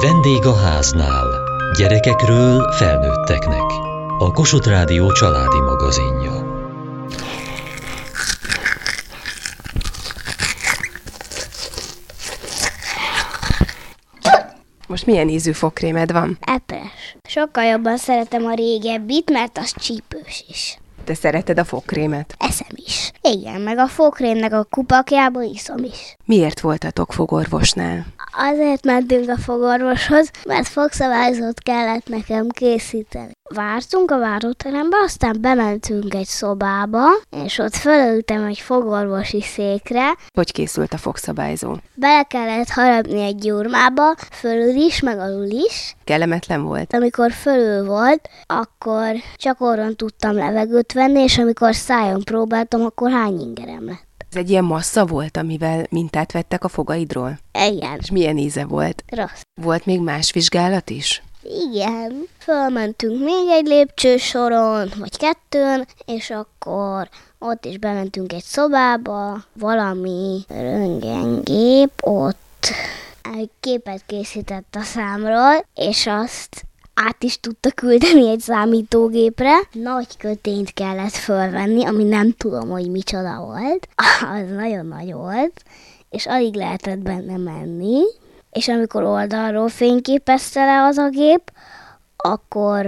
Vendég a háznál. Gyerekekről felnőtteknek. A Kossuth Rádió családi magazinja. Most milyen ízű fogkrémed van? Epes. Sokkal jobban szeretem a régebbit, mert az csípős is. Te szereted a fogkrémet? Eszem is. Igen, meg a fogkrémnek a kupakjából iszom is. Miért voltatok fogorvosnál? Azért mentünk a fogorvoshoz, mert fogszabályzót kellett nekem készíteni. Vártunk a váróterembe, aztán bementünk egy szobába, és ott fölültem egy fogorvosi székre. Hogy készült a fogszabályzó? Bele kellett harapni egy gyurmába, fölül is, meg alul is. Kellemetlen volt? Amikor fölül volt, akkor csak orron tudtam levegőt venni, és amikor szájon próbáltam, akkor hány ingerem lett. Ez egy ilyen massza volt, amivel mintát vettek a fogaidról? Igen. És milyen íze volt? Rossz. Volt még más vizsgálat is? Igen. Fölmentünk még egy lépcsősoron, vagy kettőn, és akkor ott is bementünk egy szobába, valami röntgengép ott egy képet készített a számról, és azt át is tudta küldeni egy számítógépre. Nagy kötényt kellett fölvenni, ami nem tudom, hogy micsoda volt. Az nagyon nagy volt, és alig lehetett benne menni. És amikor oldalról fényképezte le az a gép, akkor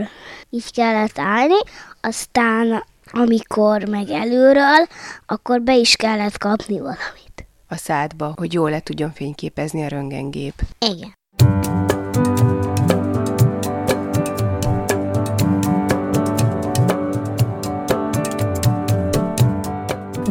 így kellett állni, aztán amikor meg előről, akkor be is kellett kapni valamit. A szádba, hogy jól le tudjon fényképezni a röntgengép. Igen.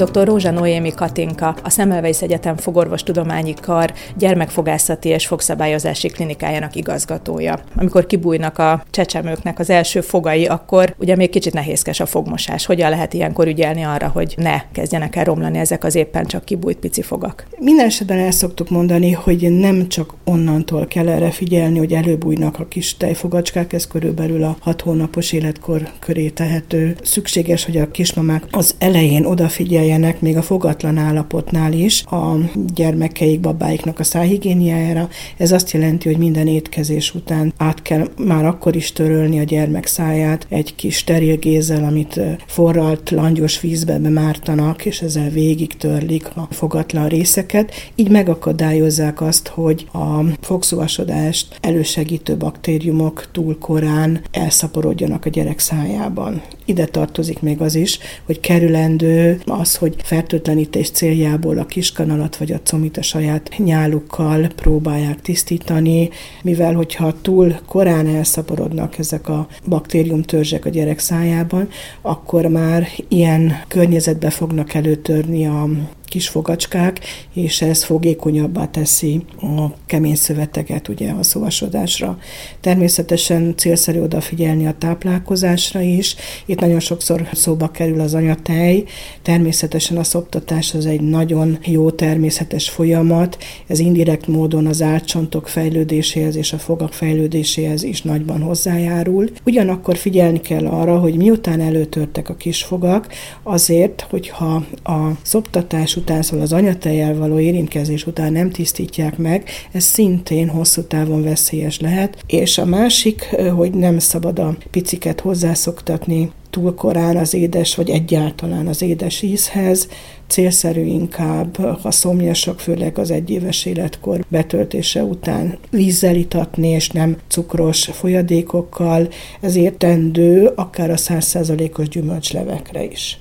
Dr. Rózsa Noémi Katinka, a Szemmelweis Egyetem Fogorvostudományi Kar gyermekfogászati és fogszabályozási klinikájának igazgatója. Amikor kibújnak a csecsemőknek az első fogai, akkor ugye még kicsit nehézkes a fogmosás. Hogyan lehet ilyenkor ügyelni arra, hogy ne kezdjenek el romlani ezek az éppen csak kibújt pici fogak? Minden esetben el szoktuk mondani, hogy nem csak onnantól kell erre figyelni, hogy előbújnak a kis tejfogacskák, ez körülbelül a hat hónapos életkor köré tehető. Szükséges, hogy a kismamák az elején odafigyeljenek, figyeljenek még a fogatlan állapotnál is a gyermekeik, babáiknak a szájhigiéniájára. Ez azt jelenti, hogy minden étkezés után át kell már akkor is törölni a gyermek száját egy kis steril gézzel, amit forralt, langyos vízbe bemártanak, és ezzel végig törlik a fogatlan részeket. Így megakadályozzák azt, hogy a fogszóvasodást elősegítő baktériumok túl korán elszaporodjanak a gyerek szájában. Ide tartozik még az is, hogy kerülendő az, hogy fertőtlenítés céljából a kiskanalat vagy a comit a saját nyálukkal próbálják tisztítani, mivel hogyha túl korán elszaporodnak ezek a baktériumtörzsek a gyerek szájában, akkor már ilyen környezetbe fognak előtörni a kis fogacskák, és ez fogékonyabbá teszi a kemény szöveteket ugye a szóvasodásra. Természetesen célszerű odafigyelni a táplálkozásra is. Itt nagyon sokszor szóba kerül az anyatej. Természetesen a szoptatás az egy nagyon jó természetes folyamat. Ez indirekt módon az átcsontok fejlődéséhez és a fogak fejlődéséhez is nagyban hozzájárul. Ugyanakkor figyelni kell arra, hogy miután előtörtek a kisfogak, azért, hogyha a szoptatás után, szóval az anyatejjel való érintkezés után nem tisztítják meg, ez szintén hosszú távon veszélyes lehet. És a másik, hogy nem szabad a piciket hozzászoktatni túl korán az édes, vagy egyáltalán az édes ízhez, célszerű inkább, ha szomjasak, főleg az egyéves életkor betöltése után vízzel itatni, és nem cukros folyadékokkal, ezért tendő akár a 100%-os gyümölcslevekre is.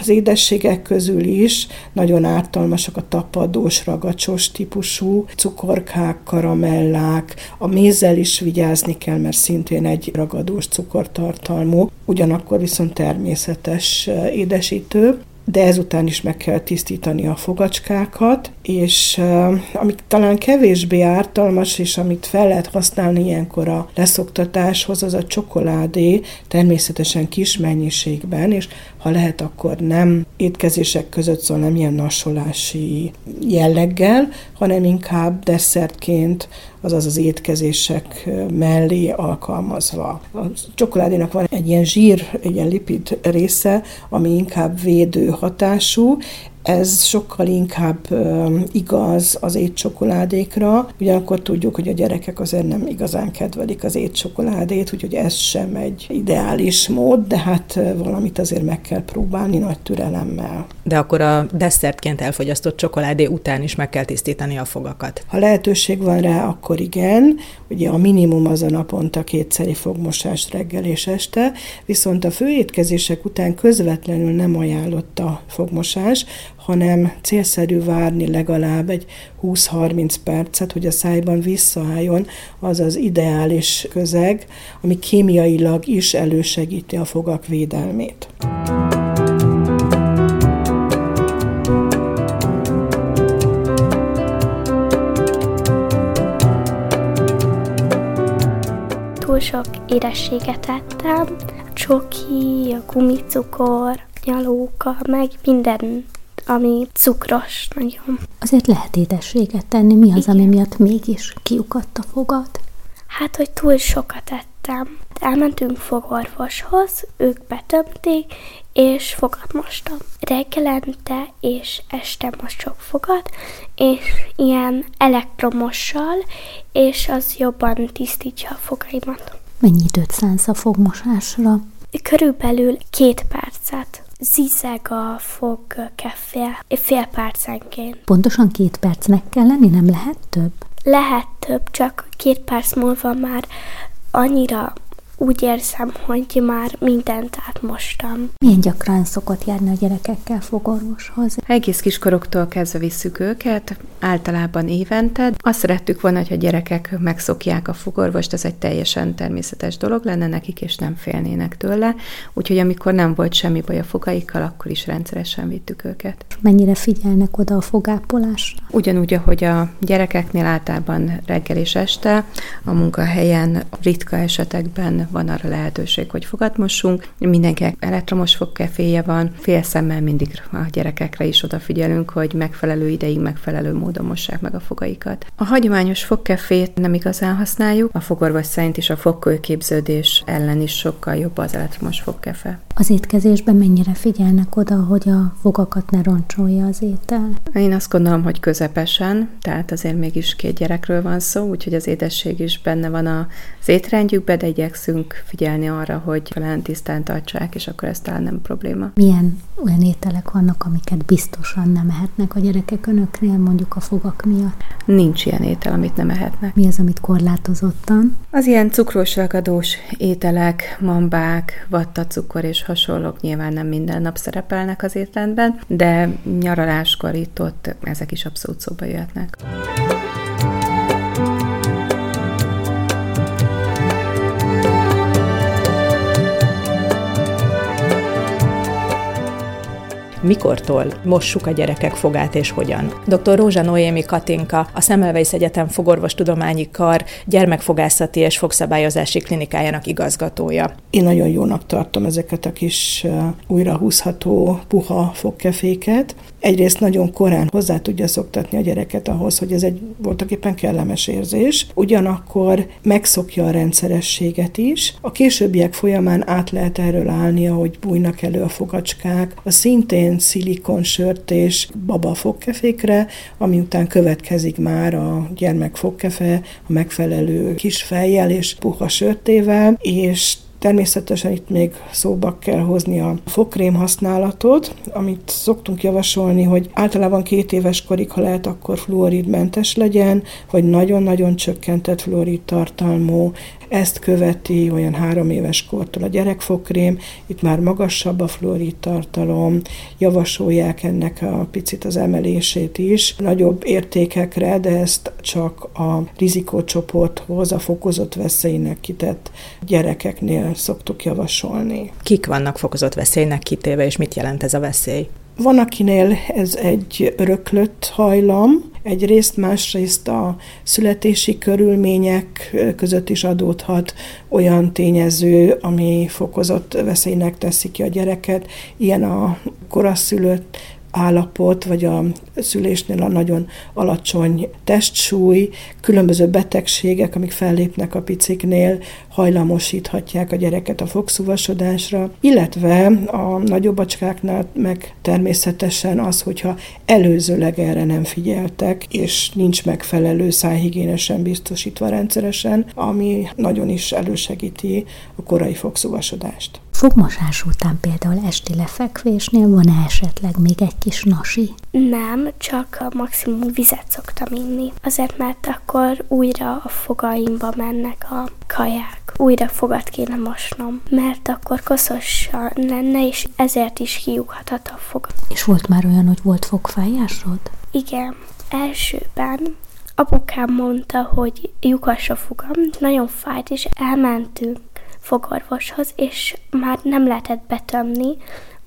Az édességek közül is nagyon ártalmasak a tapadós, ragacsos típusú cukorkák, karamellák, a mézzel is vigyázni kell, mert szintén egy ragadós cukortartalmú, ugyanakkor viszont természetes édesítő de ezután is meg kell tisztítani a fogacskákat, és amik talán kevésbé ártalmas, és amit fel lehet használni ilyenkor a leszoktatáshoz, az a csokoládé, természetesen kis mennyiségben, és ha lehet, akkor nem étkezések között, szóval nem ilyen nasolási jelleggel, hanem inkább desszertként, azaz az étkezések mellé alkalmazva. A csokoládénak van egy ilyen zsír, egy ilyen lipid része, ami inkább védő hatású, Ez sokkal inkább igaz az étcsokoládékra, ugyanakkor tudjuk, hogy a gyerekek azért nem igazán kedvelik az étcsokoládét, úgyhogy ez sem egy ideális mód, de hát valamit azért meg kell próbálni nagy türelemmel. De akkor a desszertként elfogyasztott csokoládé után is meg kell tisztítani a fogakat. Ha lehetőség van rá, akkor igen. Ugye a minimum az a naponta kétszeri fogmosás reggel és este, viszont a főétkezések után közvetlenül nem ajánlott a fogmosás, hanem célszerű várni legalább egy 20-30 percet, hogy a szájban visszaálljon az az ideális közeg, ami kémiailag is elősegíti a fogak védelmét. Túl sok édességet ettem, a csoki, a gumicukor, nyalóka, meg minden ami cukros nagyon. Azért lehet édességet tenni. Mi az, Igen. ami miatt mégis kiukadt a fogad? Hát, hogy túl sokat ettem. Elmentünk fogorvoshoz, ők betömték, és fogat mostam. Reggelente és este mosok fogat, és ilyen elektromossal, és az jobban tisztítja a fogaimat. Mennyi időt szánsz a fogmosásra? Körülbelül két percet zizeg a fog fél, fél percenként. Pontosan két percnek kell lenni, nem lehet több? Lehet több, csak két perc múlva már annyira úgy érzem, hogy már mindent átmostam. Milyen gyakran szokott járni a gyerekekkel fogorvoshoz? Egész kiskoroktól kezdve visszük őket, általában évente. Azt szerettük volna, hogy a gyerekek megszokják a fogorvost, ez egy teljesen természetes dolog lenne nekik, és nem félnének tőle. Úgyhogy amikor nem volt semmi baj a fogaikkal, akkor is rendszeresen vittük őket. Mennyire figyelnek oda a fogápolásra? Ugyanúgy, ahogy a gyerekeknél általában reggel és este, a munkahelyen ritka esetekben van arra lehetőség, hogy fogat mossunk. Mindenkinek elektromos fogkeféje van, fél szemmel mindig a gyerekekre is odafigyelünk, hogy megfelelő ideig, megfelelő módon mossák meg a fogaikat. A hagyományos fogkefét nem igazán használjuk, a fogorvos szerint is a fogkőképződés ellen is sokkal jobb az elektromos fogkefe. Az étkezésben mennyire figyelnek oda, hogy a fogakat ne roncsolja az étel? Én azt gondolom, hogy közepesen, tehát azért mégis két gyerekről van szó, úgyhogy az édesség is benne van az étrendjükben, de igyekszünk tudunk figyelni arra, hogy talán tisztán tartsák, és akkor ez talán nem probléma. Milyen olyan ételek vannak, amiket biztosan nem ehetnek a gyerekek önöknél, mondjuk a fogak miatt? Nincs ilyen étel, amit nem ehetnek. Mi az, amit korlátozottan? Az ilyen cukros ragadós ételek, mambák, vattacukor és hasonlók nyilván nem minden nap szerepelnek az étrendben, de nyaraláskor itt ott ezek is abszolút szóba jöhetnek. Mikortól mossuk a gyerekek fogát és hogyan. Dr. Rózsa Noémi Katinka, a Szemelweis Egyetem Fogorvostudományi Kar gyermekfogászati és fogszabályozási klinikájának igazgatója. Én nagyon jónak tartom ezeket a kis újrahúzható puha fogkeféket. Egyrészt nagyon korán hozzá tudja szoktatni a gyereket ahhoz, hogy ez egy voltak éppen kellemes érzés, ugyanakkor megszokja a rendszerességet is. A későbbiek folyamán át lehet erről állni, ahogy bújnak elő a fogacskák. A szintén szintén szilikonsört és baba fogkefékre, ami után következik már a gyermek fogkefe a megfelelő kis fejjel és puha sörtével, és Természetesen itt még szóba kell hozni a fogkrém használatot, amit szoktunk javasolni, hogy általában két éves korig, ha lehet, akkor fluoridmentes legyen, vagy nagyon-nagyon csökkentett fluorid tartalmú, ezt követi olyan három éves kortól a gyerekfokrém, itt már magasabb a fluorid tartalom, javasolják ennek a picit az emelését is, nagyobb értékekre, de ezt csak a rizikócsoporthoz, a fokozott veszélynek kitett gyerekeknél szoktuk javasolni. Kik vannak fokozott veszélynek kitéve, és mit jelent ez a veszély? Van, akinél ez egy öröklött hajlam, egyrészt, másrészt a születési körülmények között is adódhat olyan tényező, ami fokozott veszélynek teszi ki a gyereket. Ilyen a koraszülött állapot, vagy a szülésnél a nagyon alacsony testsúly, különböző betegségek, amik fellépnek a piciknél, hajlamosíthatják a gyereket a fogszúvasodásra, illetve a nagyobb acskáknál meg természetesen az, hogyha előzőleg erre nem figyeltek, és nincs megfelelő szájhigiénesen biztosítva rendszeresen, ami nagyon is elősegíti a korai fogszúvasodást. Fogmosás után például esti lefekvésnél van-e esetleg még egy kis nasi? Nem, csak a maximum vizet szoktam inni. Azért, mert akkor újra a fogaimba mennek a kaják. Újra fogat kéne mosnom, mert akkor koszos lenne, és ezért is kiughatott a fogam. És volt már olyan, hogy volt fogfájásod? Igen, elsőben apukám mondta, hogy lyukas a fogam, nagyon fájt, és elmentünk fogorvoshoz, és már nem lehetett betömni,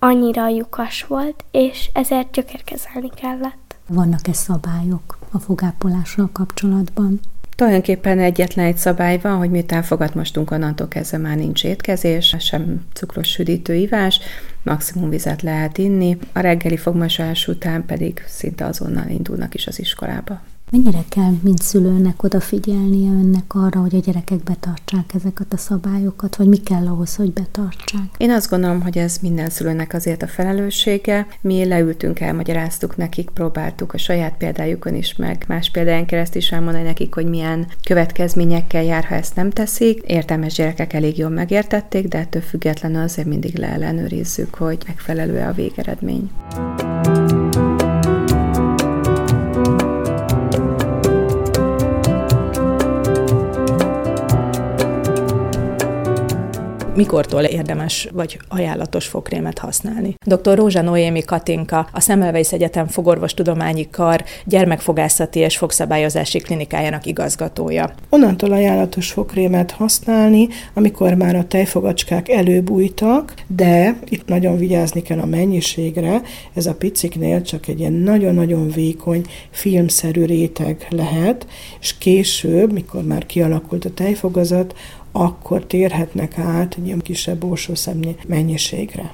annyira lyukas volt, és ezért gyökérkezelni kellett. Vannak-e szabályok a fogápolással kapcsolatban? Tulajdonképpen egyetlen egy szabály van, hogy miután fogat mostunk, onnantól kezdve már nincs étkezés, sem cukros südítő ivás, maximum vizet lehet inni, a reggeli fogmosás után pedig szinte azonnal indulnak is az iskolába. Mennyire kell mint szülőnek odafigyelnie önnek arra, hogy a gyerekek betartsák ezeket a szabályokat, vagy mi kell ahhoz, hogy betartsák? Én azt gondolom, hogy ez minden szülőnek azért a felelőssége. Mi leültünk, elmagyaráztuk nekik, próbáltuk a saját példájukon is meg, más példáján keresztül is elmondani nekik, hogy milyen következményekkel jár, ha ezt nem teszik. Értelmes gyerekek elég jól megértették, de ettől függetlenül azért mindig leellenőrizzük, hogy megfelelő a végeredmény. Mikortól érdemes vagy ajánlatos fogkrémet használni. Dr. Rózsa Noémi Katinka, a Szemmelweis Egyetem Fogorvostudományi Kar gyermekfogászati és fogszabályozási klinikájának igazgatója. Onnantól ajánlatos fogkrémet használni, amikor már a tejfogacskák előbújtak, de itt nagyon vigyázni kell a mennyiségre. Ez a piciknél csak egy ilyen nagyon-nagyon vékony, filmszerű réteg lehet, és később, mikor már kialakult a tejfogazat, akkor térhetnek át egy ilyen kisebb borsószemnyi mennyiségre.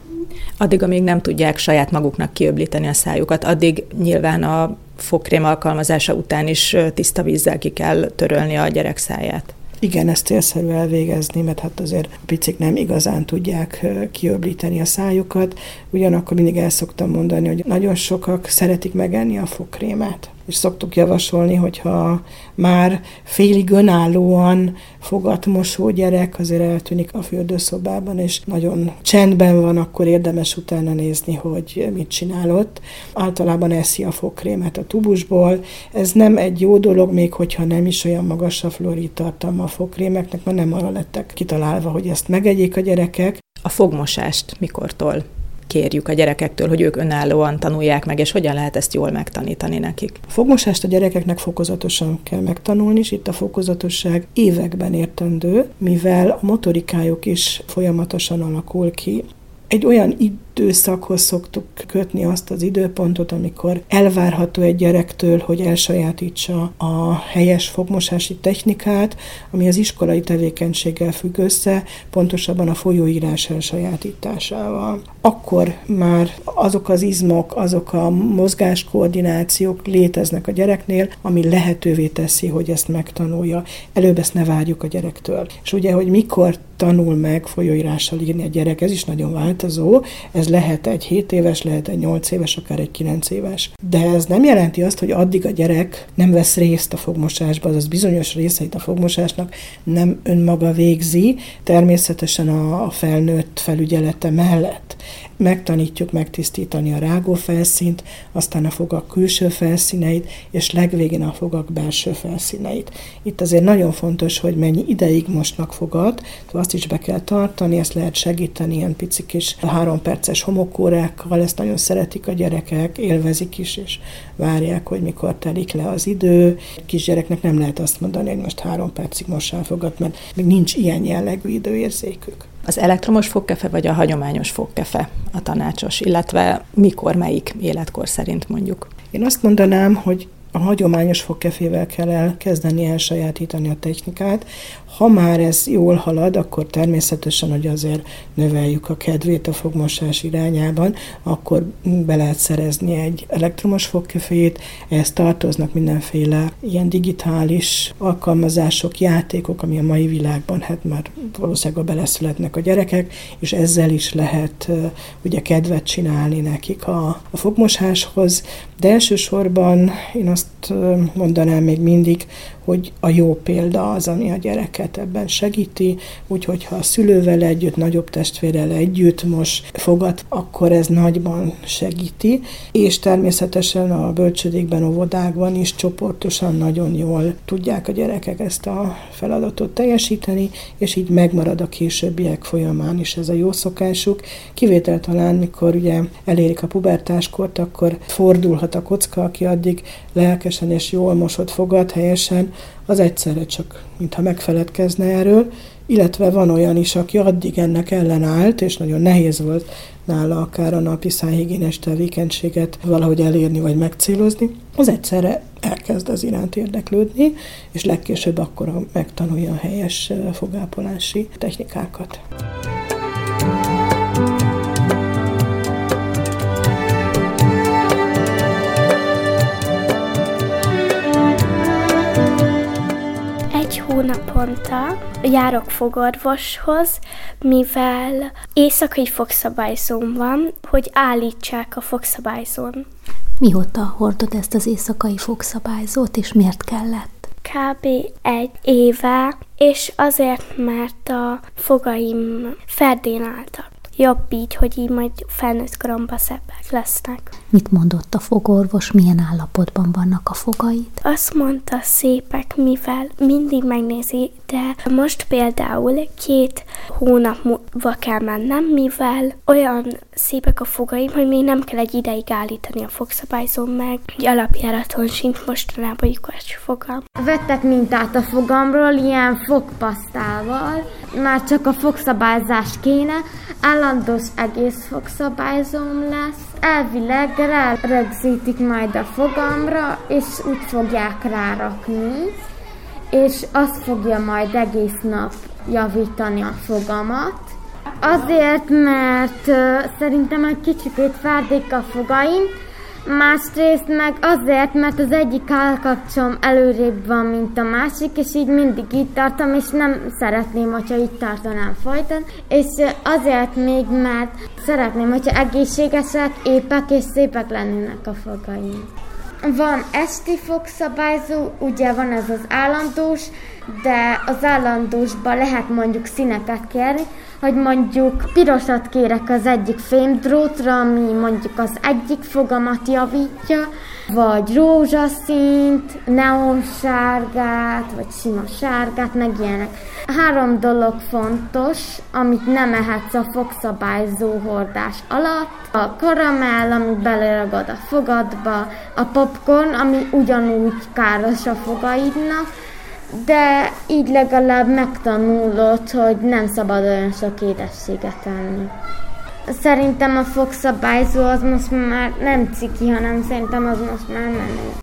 Addig, amíg nem tudják saját maguknak kiöblíteni a szájukat, addig nyilván a fogkrém alkalmazása után is tiszta vízzel ki kell törölni a gyerek száját. Igen, ezt célszerű elvégezni, mert hát azért a picik nem igazán tudják kiöblíteni a szájukat. Ugyanakkor mindig el szoktam mondani, hogy nagyon sokak szeretik megenni a fogkrémet és szoktuk javasolni, hogyha már félig önállóan fogatmosó gyerek azért eltűnik a fürdőszobában, és nagyon csendben van, akkor érdemes utána nézni, hogy mit csinálott. Általában eszi a fogkrémet a tubusból. Ez nem egy jó dolog, még hogyha nem is olyan magas a fluorid tartalma a fogkrémeknek, mert nem arra lettek kitalálva, hogy ezt megegyék a gyerekek. A fogmosást mikortól kérjük a gyerekektől, hogy ők önállóan tanulják meg, és hogyan lehet ezt jól megtanítani nekik? A fogmosást a gyerekeknek fokozatosan kell megtanulni, és itt a fokozatosság években értendő, mivel a motorikájuk is folyamatosan alakul ki. Egy olyan időszakhoz szoktuk kötni azt az időpontot, amikor elvárható egy gyerektől, hogy elsajátítsa a helyes fogmosási technikát, ami az iskolai tevékenységgel függ össze, pontosabban a folyóírás elsajátításával. Akkor már azok az izmok, azok a mozgáskoordinációk léteznek a gyereknél, ami lehetővé teszi, hogy ezt megtanulja. Előbb ezt ne várjuk a gyerektől. És ugye, hogy mikor tanul meg folyóírással írni a gyerek, ez is nagyon változó, ez lehet egy 7 éves, lehet egy 8 éves, akár egy 9 éves. De ez nem jelenti azt, hogy addig a gyerek nem vesz részt a fogmosásba, azaz bizonyos részeit a fogmosásnak nem önmaga végzi, természetesen a felnőtt felügyelete mellett megtanítjuk megtisztítani a rágó felszínt, aztán a fogak külső felszíneit, és legvégén a fogak belső felszíneit. Itt azért nagyon fontos, hogy mennyi ideig mosnak fogat, azt is be kell tartani, ezt lehet segíteni ilyen pici kis három perces homokórákkal, ezt nagyon szeretik a gyerekek, élvezik is, és várják, hogy mikor telik le az idő. Kisgyereknek nem lehet azt mondani, hogy most három percig mossál fogat, mert még nincs ilyen jellegű időérzékük. Az elektromos fogkefe vagy a hagyományos fogkefe a tanácsos, illetve mikor, melyik életkor szerint mondjuk? Én azt mondanám, hogy a hagyományos fogkefével kell elkezdeni elsajátítani a technikát. Ha már ez jól halad, akkor természetesen, hogy azért növeljük a kedvét a fogmosás irányában, akkor be lehet szerezni egy elektromos fogkefét, ehhez tartoznak mindenféle ilyen digitális alkalmazások, játékok, ami a mai világban hát már valószínűleg beleszületnek a gyerekek, és ezzel is lehet ugye kedvet csinálni nekik a, a fogmosáshoz, de elsősorban én azt mondanám még mindig, hogy a jó példa az, ami a gyereket ebben segíti, úgyhogy ha a szülővel együtt, nagyobb testvérrel együtt most fogad, akkor ez nagyban segíti, és természetesen a bölcsödékben, óvodákban is csoportosan nagyon jól tudják a gyerekek ezt a feladatot teljesíteni, és így megmarad a későbbiek folyamán is ez a jó szokásuk. Kivétel talán, mikor ugye elérik a pubertáskort, akkor fordulhat a kocka, aki addig lelkesen és jól mosott fogad helyesen, az egyszerre csak, mintha megfeledkezne erről, illetve van olyan is, aki addig ennek ellenállt, és nagyon nehéz volt nála akár a napi szájhigiénes tevékenységet valahogy elérni vagy megcélozni, az egyszerre elkezd az iránt érdeklődni, és legkésőbb akkor megtanulja a helyes fogápolási technikákat. Hónaponta járok fogorvoshoz, mivel éjszakai fogszabályzóm van, hogy állítsák a fogszabályzón. Mióta hordod ezt az éjszakai fogszabályzót, és miért kellett? Kb. egy éve, és azért, mert a fogaim ferdén álltak jobb így, hogy így majd felnőtt koromban szebbek lesznek. Mit mondott a fogorvos, milyen állapotban vannak a fogaid? Azt mondta szépek, mivel mindig megnézi, de most például két hónap múlva kell mennem, mivel olyan szépek a fogaim, hogy még nem kell egy ideig állítani a fogszabályzón meg. Egy alapjáraton sincs mostanában lyukas fogam. Vettek mintát a fogamról ilyen fogpasztával, már csak a fogszabályzás kéne, állandós egész fogszabályzóm lesz. Elvileg rögzítik majd a fogamra, és úgy fogják rárakni, és azt fogja majd egész nap javítani a fogamat. Azért, mert szerintem egy kicsit fárdék a fogaim, Másrészt meg azért, mert az egyik állkapcsom előrébb van, mint a másik, és így mindig itt tartom, és nem szeretném, hogyha itt tartanám folyton. És azért még, mert szeretném, hogyha egészségesek, épek és szépek lennének a fogaim. Van esti fogszabályzó, ugye van ez az állandós, de az állandósban lehet mondjuk színeket kérni, hogy mondjuk pirosat kérek az egyik fémdrótra, ami mondjuk az egyik fogamat javítja, vagy rózsaszínt, neonsárgát, vagy sima sárgát, meg ilyenek. Három dolog fontos, amit nem ehetsz a fogszabályzó hordás alatt. A karamell, ami beleragad a fogadba, a popcorn, ami ugyanúgy káros a fogaidnak, de így legalább megtanulod, hogy nem szabad olyan sok édességet enni. Szerintem a fogszabályzó az most már nem ciki, hanem szerintem az most már menő.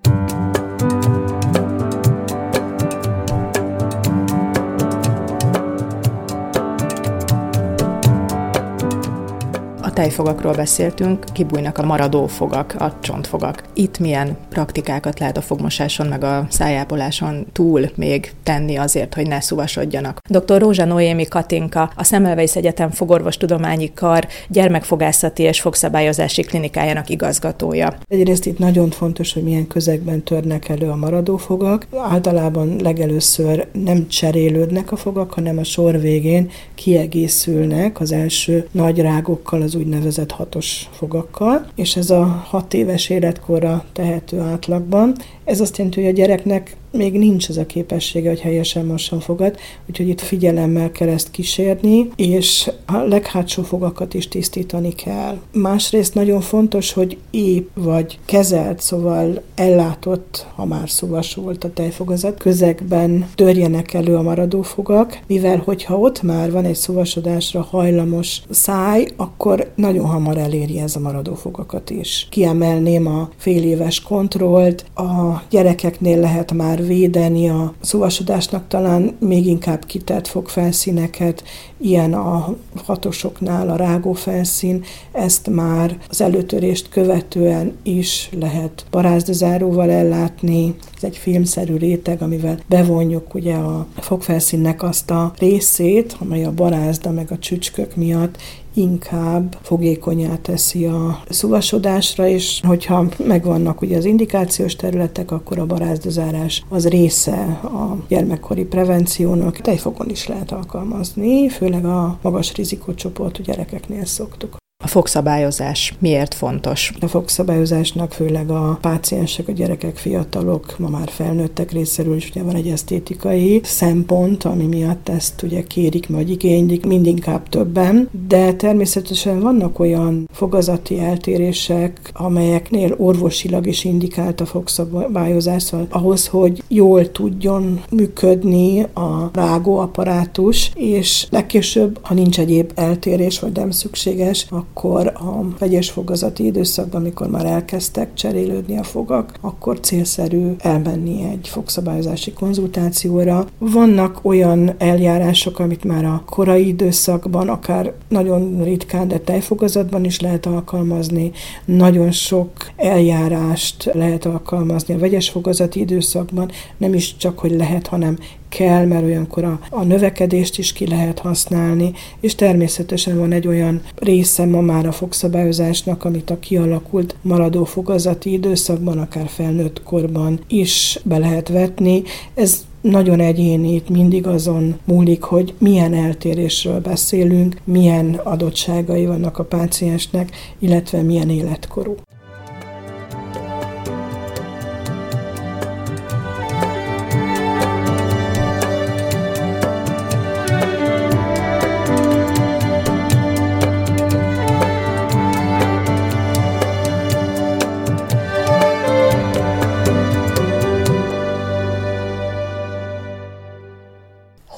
Tejfogakról beszéltünk, kibújnak a maradó fogak, a csontfogak. Itt milyen praktikákat lehet a fogmosáson meg a szájápoláson túl még tenni azért, hogy ne szuvasodjanak. Dr. Rózsa Noémi Katinka, a Szemelweis Egyetem Fogorvostudományi Kar gyermekfogászati és fogszabályozási klinikájának igazgatója. Egyrészt itt nagyon fontos, hogy milyen közegben törnek elő a maradó fogak. Általában legelőször nem cserélődnek a fogak, hanem a sor végén kiegészülnek az első nagy rágokkal, az úgy úgynevezett hatos fogakkal, és ez a hat éves életkorra tehető átlagban. Ez azt jelenti, hogy a gyereknek még nincs ez a képessége, hogy helyesen mosson fogad, úgyhogy itt figyelemmel kell ezt kísérni, és a leghátsó fogakat is tisztítani kell. Másrészt nagyon fontos, hogy épp vagy kezelt, szóval ellátott, ha már volt a tejfogazat, közegben törjenek elő a maradó fogak, mivel hogyha ott már van egy szuvasodásra hajlamos száj, akkor nagyon hamar eléri ez a maradó fogakat is. Kiemelném a fél éves kontrollt, a a gyerekeknél lehet már védeni a szuvasodásnak, talán még inkább kitett fogfelszíneket, ilyen a hatosoknál a rágófelszín, ezt már az előtörést követően is lehet barázdazáróval ellátni. Ez egy filmszerű réteg, amivel bevonjuk ugye a fogfelszínnek azt a részét, amely a barázda meg a csücskök miatt inkább fogékonyá teszi a szuvasodásra, és hogyha megvannak ugye az indikációs területek, akkor a barázdozárás az része a gyermekkori prevenciónak. Tejfogon is lehet alkalmazni, főleg a magas rizikócsoportú gyerekeknél szoktuk. A fogszabályozás miért fontos? A fogszabályozásnak főleg a páciensek, a gyerekek, fiatalok, ma már felnőttek részéről is ugye van egy esztétikai szempont, ami miatt ezt ugye kérik, vagy igénylik, mindinkább többen, de természetesen vannak olyan fogazati eltérések, amelyeknél orvosilag is indikált a fogszabályozás, szóval ahhoz, hogy jól tudjon működni a rágóapparátus, és legkésőbb, ha nincs egyéb eltérés, vagy nem szükséges, a vegyes fogazati időszakban, amikor már elkezdtek cserélődni a fogak, akkor célszerű elmenni egy fogszabályozási konzultációra. Vannak olyan eljárások, amit már a korai időszakban, akár nagyon ritkán, de tejfogazatban is lehet alkalmazni. Nagyon sok eljárást lehet alkalmazni a vegyes fogazati időszakban, nem is csak, hogy lehet, hanem kell, mert olyankor a, a növekedést is ki lehet használni, és természetesen van egy olyan része ma már a fogszabályozásnak, amit a kialakult maradó fogazati időszakban, akár felnőtt korban is be lehet vetni. Ez nagyon egyéni, mindig azon múlik, hogy milyen eltérésről beszélünk, milyen adottságai vannak a páciensnek, illetve milyen életkorú.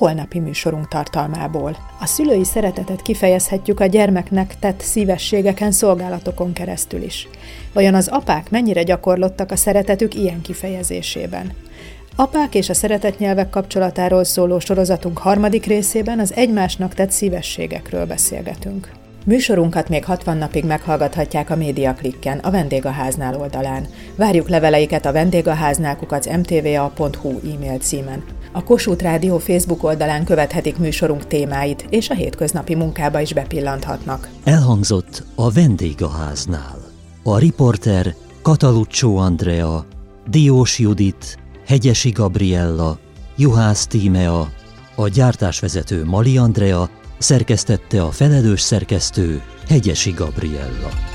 Holnapi műsorunk tartalmából. A szülői szeretetet kifejezhetjük a gyermeknek tett szívességeken, szolgálatokon keresztül is. Vajon az apák mennyire gyakorlottak a szeretetük ilyen kifejezésében? Apák és a szeretetnyelvek kapcsolatáról szóló sorozatunk harmadik részében az egymásnak tett szívességekről beszélgetünk. Műsorunkat még 60 napig meghallgathatják a Média Klikken, a Vendégháznál oldalán. Várjuk leveleiket a vendégháználkukat mtva.hu e-mail címen. A Kossuth Rádió Facebook oldalán követhetik műsorunk témáit, és a hétköznapi munkába is bepillanthatnak. Elhangzott a vendégháznál. A riporter Kataluccio Andrea, Diós Judit, Hegyesi Gabriella, Juhász Tímea, a gyártásvezető Mali Andrea, szerkesztette a felelős szerkesztő Hegyesi Gabriella.